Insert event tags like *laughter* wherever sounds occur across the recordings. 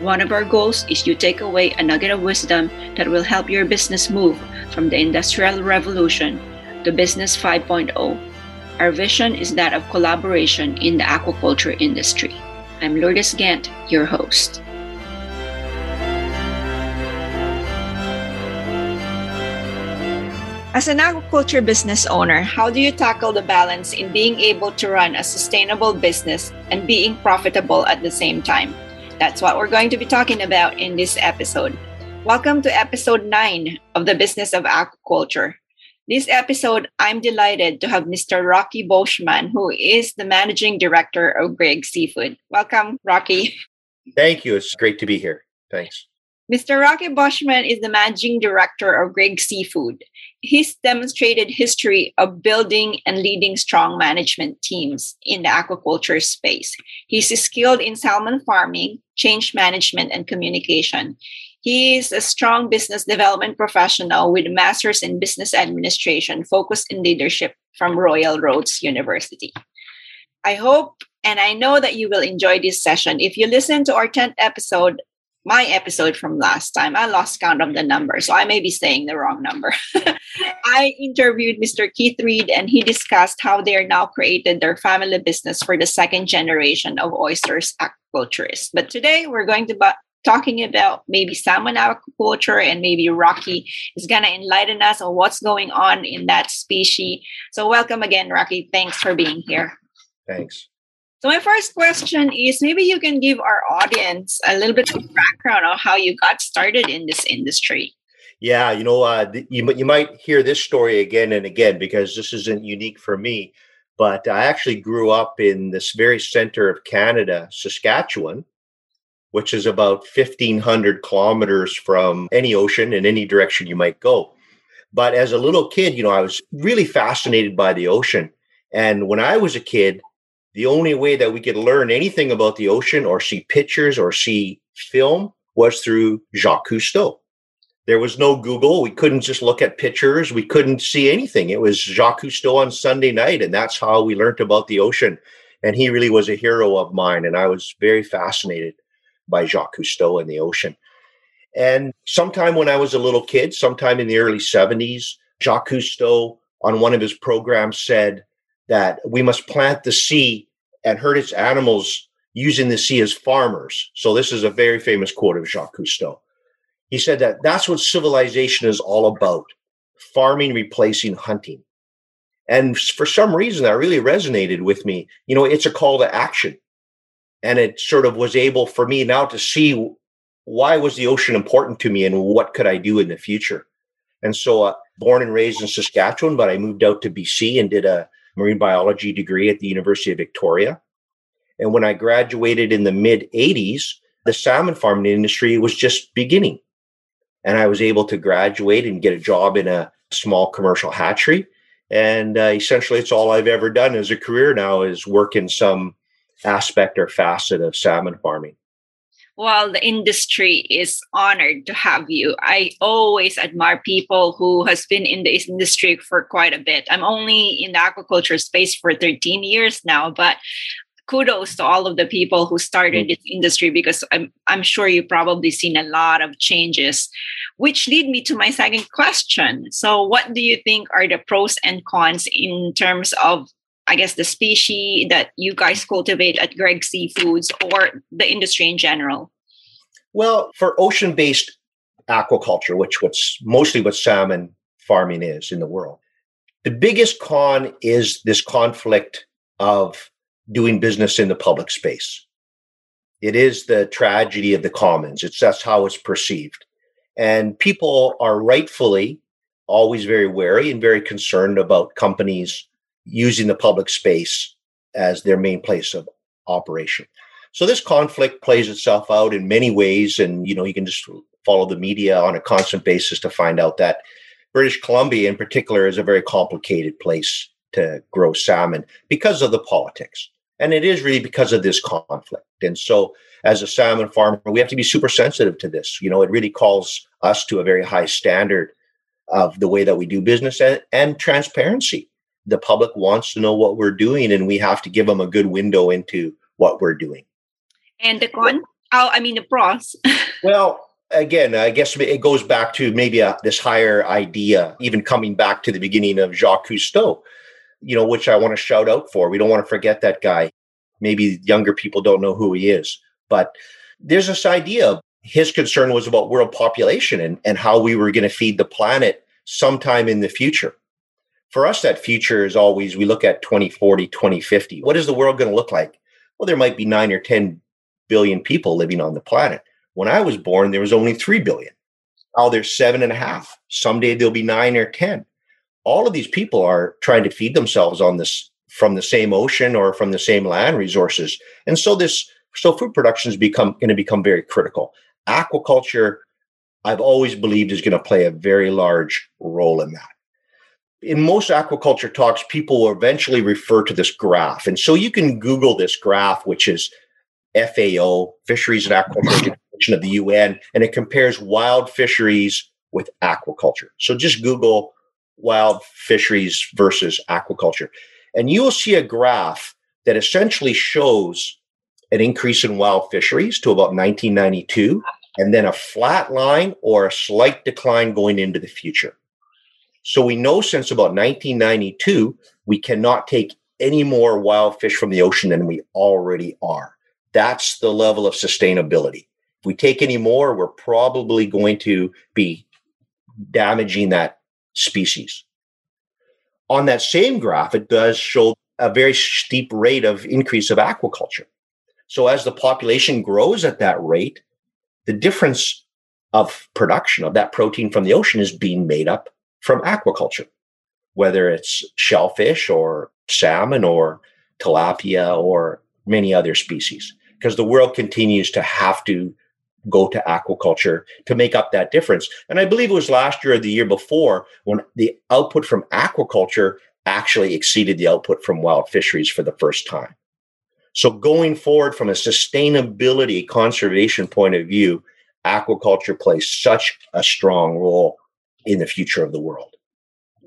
One of our goals is to take away a nugget of wisdom that will help your business move from the Industrial Revolution to Business 5.0. Our vision is that of collaboration in the aquaculture industry. I'm Lourdes Gant, your host. As an aquaculture business owner, how do you tackle the balance in being able to run a sustainable business and being profitable at the same time? That's what we're going to be talking about in this episode. Welcome to episode 9 of the Business of Aquaculture. This episode, I'm delighted to have Mr. Rocky Boschman, who is the managing director of Grieg Seafood. Welcome, Rocky. Thank you. It's great to be here. Thanks. Mr. Rocky Boschman is the managing director of Grieg Seafood. He's demonstrated history of building and leading strong management teams in the aquaculture space. He's skilled in salmon farming, change management, and communication. He is a strong business development professional with a master's in business administration focused in leadership from Royal Roads University. I hope and I know that you will enjoy this session. If you listen to our 10th episode, my episode from last time, I lost count of the number, so I may be saying the wrong number. *laughs* I interviewed Mr. Keith Reed and he discussed how they are now created their family business for the second generation of oysters aquaculturists. But today we're going to be talking about maybe salmon aquaculture and maybe Rocky is going to enlighten us on what's going on in that species. So, welcome again, Rocky. Thanks for being here. Thanks. So, my first question is maybe you can give our audience a little bit of background on how you got started in this industry. Yeah, you know, uh, you, you might hear this story again and again because this isn't unique for me. But I actually grew up in this very center of Canada, Saskatchewan, which is about 1,500 kilometers from any ocean in any direction you might go. But as a little kid, you know, I was really fascinated by the ocean. And when I was a kid, the only way that we could learn anything about the ocean or see pictures or see film was through Jacques Cousteau. There was no Google. We couldn't just look at pictures. We couldn't see anything. It was Jacques Cousteau on Sunday night, and that's how we learned about the ocean. And he really was a hero of mine, and I was very fascinated by Jacques Cousteau and the ocean. And sometime when I was a little kid, sometime in the early 70s, Jacques Cousteau on one of his programs said that we must plant the sea and herd its animals using the sea as farmers. So this is a very famous quote of Jacques Cousteau. He said that that's what civilization is all about farming replacing hunting. And for some reason, that really resonated with me. You know, it's a call to action and it sort of was able for me now to see why was the ocean important to me and what could I do in the future. And so, uh, born and raised in Saskatchewan, but I moved out to BC and did a marine biology degree at the University of Victoria. And when I graduated in the mid 80s, the salmon farming industry was just beginning. And I was able to graduate and get a job in a small commercial hatchery. And uh, essentially, it's all I've ever done as a career now is work in some aspect or facet of salmon farming. Well, the industry is honored to have you. I always admire people who has been in this industry for quite a bit. I'm only in the aquaculture space for 13 years now, but kudos to all of the people who started this industry because I'm, I'm sure you've probably seen a lot of changes which lead me to my second question so what do you think are the pros and cons in terms of I guess the species that you guys cultivate at Grieg Seafoods or the industry in general? Well, for ocean based aquaculture, which what's mostly what salmon farming is in the world, the biggest con is this conflict of doing business in the public space. It is the tragedy of the commons. It's that's how it's perceived. And people are rightfully always very wary and very concerned about companies using the public space as their main place of operation. So this conflict plays itself out in many ways, and you know you can just follow the media on a constant basis to find out that British Columbia, in particular, is a very complicated place to grow salmon because of the politics, and it is really because of this conflict. And so, as a salmon farmer, we have to be super sensitive to this. You know, it really calls us to a very high standard of the way that we do business and, and transparency. The public wants to know what we're doing, and we have to give them a good window into what we're doing. And the con? Oh, I mean the pros. *laughs* well, again, I guess it goes back to maybe a, this higher idea, even coming back to the beginning of Jacques Cousteau, you know, which I want to shout out for. We don't want to forget that guy. Maybe younger people don't know who he is, but there's this idea. His concern was about world population and, and how we were going to feed the planet sometime in the future. For us, that future is always we look at 2040, 2050. What is the world going to look like? Well, there might be nine or 10 billion people living on the planet. When I was born, there was only 3 billion. Now there's seven and a half. Someday there'll be nine or 10. All of these people are trying to feed themselves on this from the same ocean or from the same land resources. And so this, so food production is become going to become very critical. Aquaculture, I've always believed is going to play a very large role in that in most aquaculture talks, people will eventually refer to this graph. And so you can Google this graph, which is FAO, Fisheries and Aquaculture *laughs* of the UN, and it compares wild fisheries with aquaculture. So just Google wild fisheries versus aquaculture, and you will see a graph that essentially shows an increase in wild fisheries to about 1992, and then a flat line or a slight decline going into the future. So we know since about 1992, we cannot take any more wild fish from the ocean than we already are. That's the level of sustainability. If we take any more, we're probably going to be damaging that species. On that same graph, it does show a very steep rate of increase of aquaculture. So as the population grows at that rate, the difference of production of that protein from the ocean is being made up from aquaculture, whether it's shellfish or salmon or tilapia or many other species because the world continues to have to go to aquaculture to make up that difference. And I believe it was last year or the year before when the output from aquaculture actually exceeded the output from wild fisheries for the first time. So going forward from a sustainability conservation point of view, aquaculture plays such a strong role in the future of the world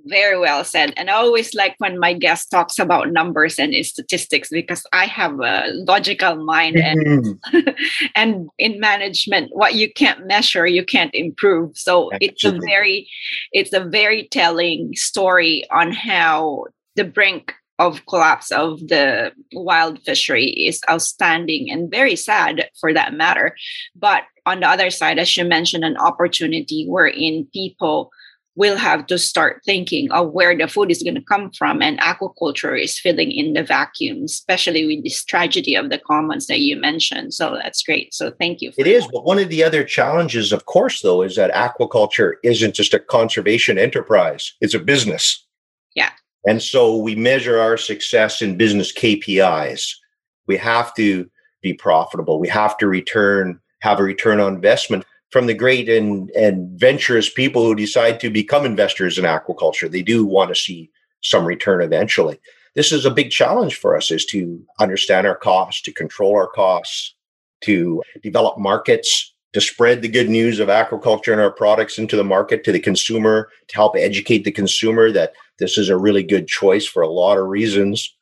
very well said. And I always like when my guest talks about numbers and statistics because I have a logical mind mm-hmm. and *laughs* and in management, what you can't measure, you can't improve. So Absolutely. it's a very it's a very telling story on how the brink of collapse of the wild fishery is outstanding and very sad for that matter. But on the other side, as you mentioned, an opportunity wherein people we'll have to start thinking of where the food is going to come from and aquaculture is filling in the vacuum especially with this tragedy of the commons that you mentioned so that's great so thank you It that. is, but one of the other challenges of course though is that aquaculture isn't just a conservation enterprise it's a business and so we measure our success in business kpis we have to be profitable we have to return have a return on investment from the great and and venturous people who decide to become investors in aquaculture. They do want to see some return eventually. This is a big challenge for us is to understand our costs, to control our costs, to develop markets, to spread the good news of aquaculture and our products into the market to the consumer, to help educate the consumer that this is a really good choice for a lot of reasons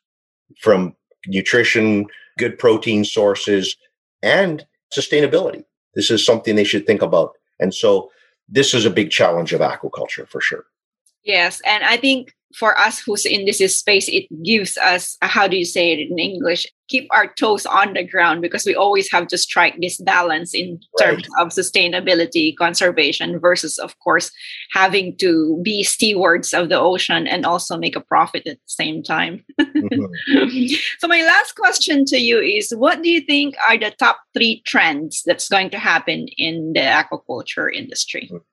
from nutrition, good protein sources, and sustainability. This is something they should think about. And so this is a big challenge of aquaculture for sure. Yes. And I think for us who's in this space, it gives us, how do you say it in English? Keep our toes on the ground because we always have to strike this balance in right. terms of sustainability, conservation, versus, of course, having to be stewards of the ocean and also make a profit at the same time. Mm-hmm. *laughs* so, my last question to you is what do you think are the top three trends that's going to happen in the aquaculture industry? Mm-hmm.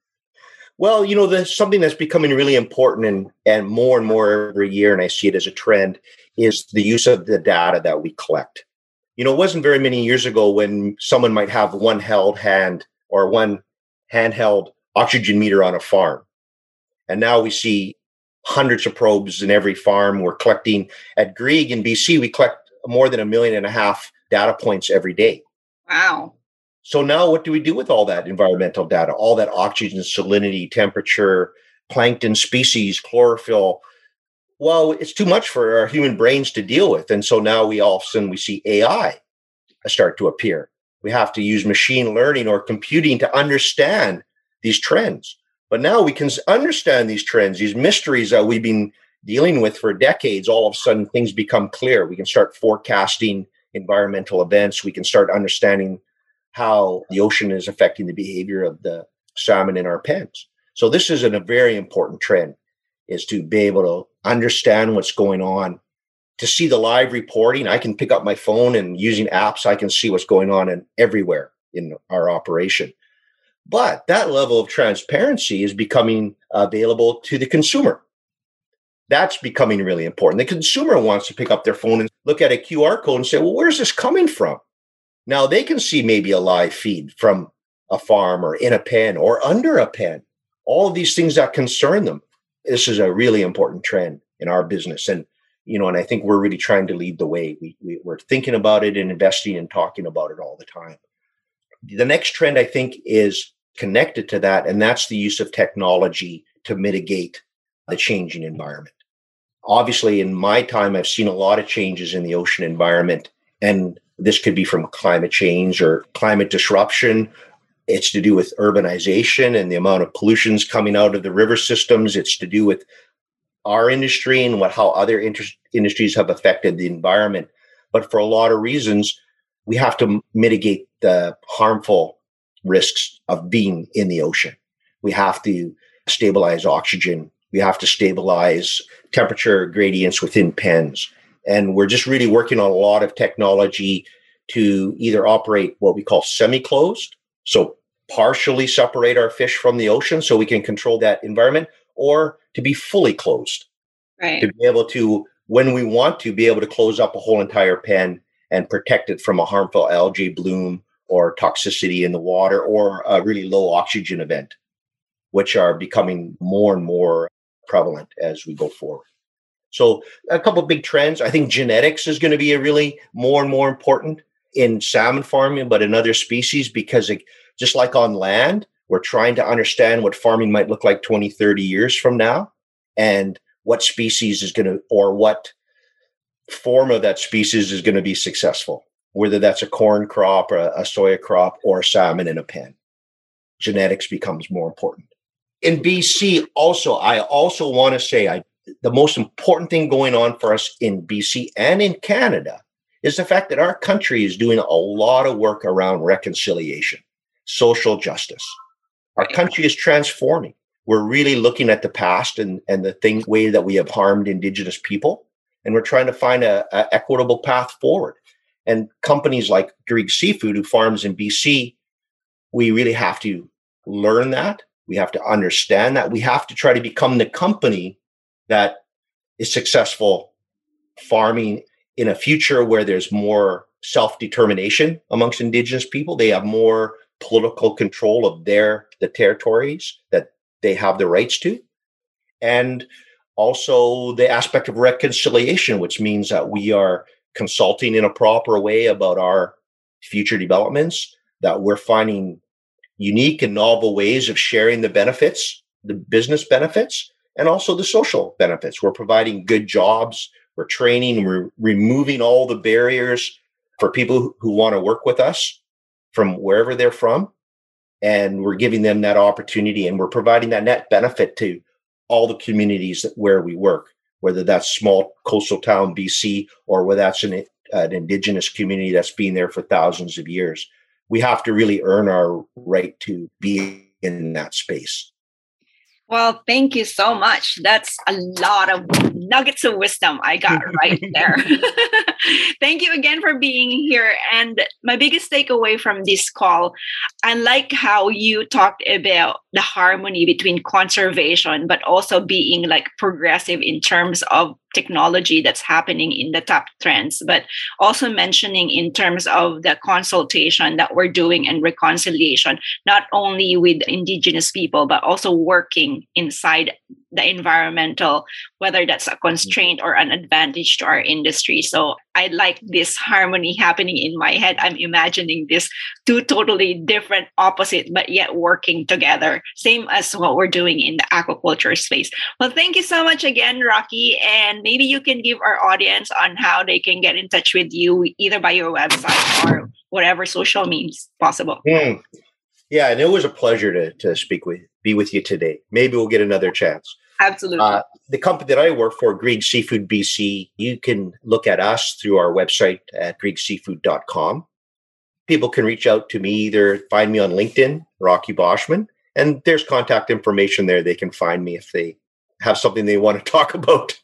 Well, you know, there's something that's becoming really important and, and more and more every year, and I see it as a trend, is the use of the data that we collect. You know, it wasn't very many years ago when someone might have one held hand or one handheld oxygen meter on a farm. And now we see hundreds of probes in every farm. We're collecting at Grieg in BC, we collect more than a million and a half data points every day. Wow. So now what do we do with all that environmental data, all that oxygen, salinity, temperature, plankton species, chlorophyll? Well, it's too much for our human brains to deal with. And so now we all of a sudden we see AI start to appear. We have to use machine learning or computing to understand these trends. But now we can understand these trends, these mysteries that we've been dealing with for decades. All of a sudden, things become clear. We can start forecasting environmental events. We can start understanding how the ocean is affecting the behavior of the salmon in our pens. So this is a very important trend is to be able to understand what's going on, to see the live reporting. I can pick up my phone and using apps, I can see what's going on in everywhere in our operation. But that level of transparency is becoming available to the consumer. That's becoming really important. The consumer wants to pick up their phone and look at a QR code and say, well, where's this coming from? Now they can see maybe a live feed from a farm or in a pen or under a pen. All of these things that concern them. This is a really important trend in our business. And, you know, and I think we're really trying to lead the way. We, we, we're thinking about it and investing and talking about it all the time. The next trend, I think, is connected to that, and that's the use of technology to mitigate the changing environment. Obviously, in my time, I've seen a lot of changes in the ocean environment, and this could be from climate change or climate disruption. It's to do with urbanization and the amount of pollutions coming out of the river systems. It's to do with our industry and what how other inter- industries have affected the environment. But for a lot of reasons, we have to mitigate the harmful risks of being in the ocean. We have to stabilize oxygen. We have to stabilize temperature gradients within pens. And we're just really working on a lot of technology to either operate what we call semi closed, so partially separate our fish from the ocean so we can control that environment, or to be fully closed. Right. To be able to, when we want to, be able to close up a whole entire pen and protect it from a harmful algae bloom or toxicity in the water or a really low oxygen event, which are becoming more and more prevalent as we go forward. So a couple big trends. I think genetics is going to be a really more and more important in salmon farming, but in other species because it, just like on land, we're trying to understand what farming might look like 20, 30 years from now and what species is going to, or what form of that species is going to be successful, whether that's a corn crop or a, a soya crop or a salmon in a pen. Genetics becomes more important. In BC, also, I also want to say I the most important thing going on for us in BC and in Canada is the fact that our country is doing a lot of work around reconciliation, social justice. Our country is transforming. We're really looking at the past and, and the thing way that we have harmed indigenous people. And we're trying to find a, a equitable path forward. And companies like Grieg Seafood, who farms in BC, we really have to learn that. We have to understand that. We have to try to become the company that is successful farming in a future where there's more self determination amongst indigenous people. They have more political control of their the territories that they have the rights to, and also the aspect of reconciliation, which means that we are consulting in a proper way about our future developments. That we're finding unique and novel ways of sharing the benefits, the business benefits, and also the social benefits. We're providing good jobs, we're training, we're removing all the barriers for people who want to work with us from wherever they're from. And we're giving them that opportunity and we're providing that net benefit to all the communities that, where we work, whether that's small coastal town BC or whether that's an, an indigenous community that's been there for thousands of years. We have to really earn our right to be in that space. Well, thank you so much. That's a lot of nuggets of wisdom I got right *laughs* there. *laughs* thank you again for being here. And my biggest takeaway from this call, I like how you talked about the harmony between conservation, but also being like progressive in terms of technology that's happening in the top trends, but also mentioning in terms of the consultation that we're doing and reconciliation, not only with indigenous people, but also working inside the environmental, whether that's a constraint or an advantage to our industry. So I like this harmony happening in my head. I'm imagining this two totally different opposite, but yet working together. Same as what we're doing in the aquaculture space. Well, thank you so much again, Rocky. And maybe you can give our audience on how they can get in touch with you either by your website or whatever social means possible. Mm. Yeah, and it was a pleasure to, to speak with be with you today. Maybe we'll get another chance. Absolutely. Uh, the company that I work for, Grieg Seafood BC, you can look at us through our website at griegseafood.com. People can reach out to me, either find me on LinkedIn, Rocky Boschman, and there's contact information there. They can find me if they have something they want to *laughs* talk about.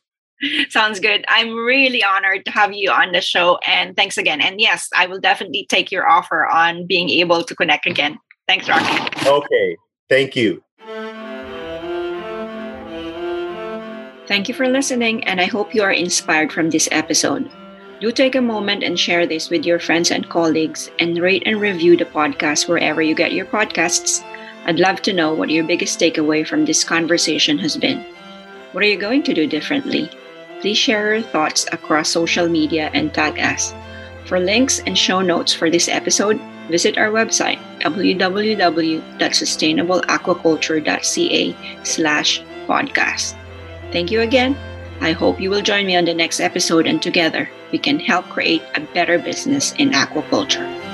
Sounds good. I'm really honored to have you on the show. And thanks again. And yes, I will definitely take your offer on being able to connect again. Thanks, Rocky. Okay. Thank you. Thank you for listening, and I hope you are inspired from this episode. Do take a moment and share this with your friends and colleagues, and rate and review the podcast wherever you get your podcasts. I'd love to know what your biggest takeaway from this conversation has been. What are you going to do differently? Please share your thoughts across social media and tag us. For links and show notes for this episode, visit our website www.sustainableaquaculture.ca slash podcast. Thank you again. I hope you will join me on the next episode and together we can help create a better business in aquaculture.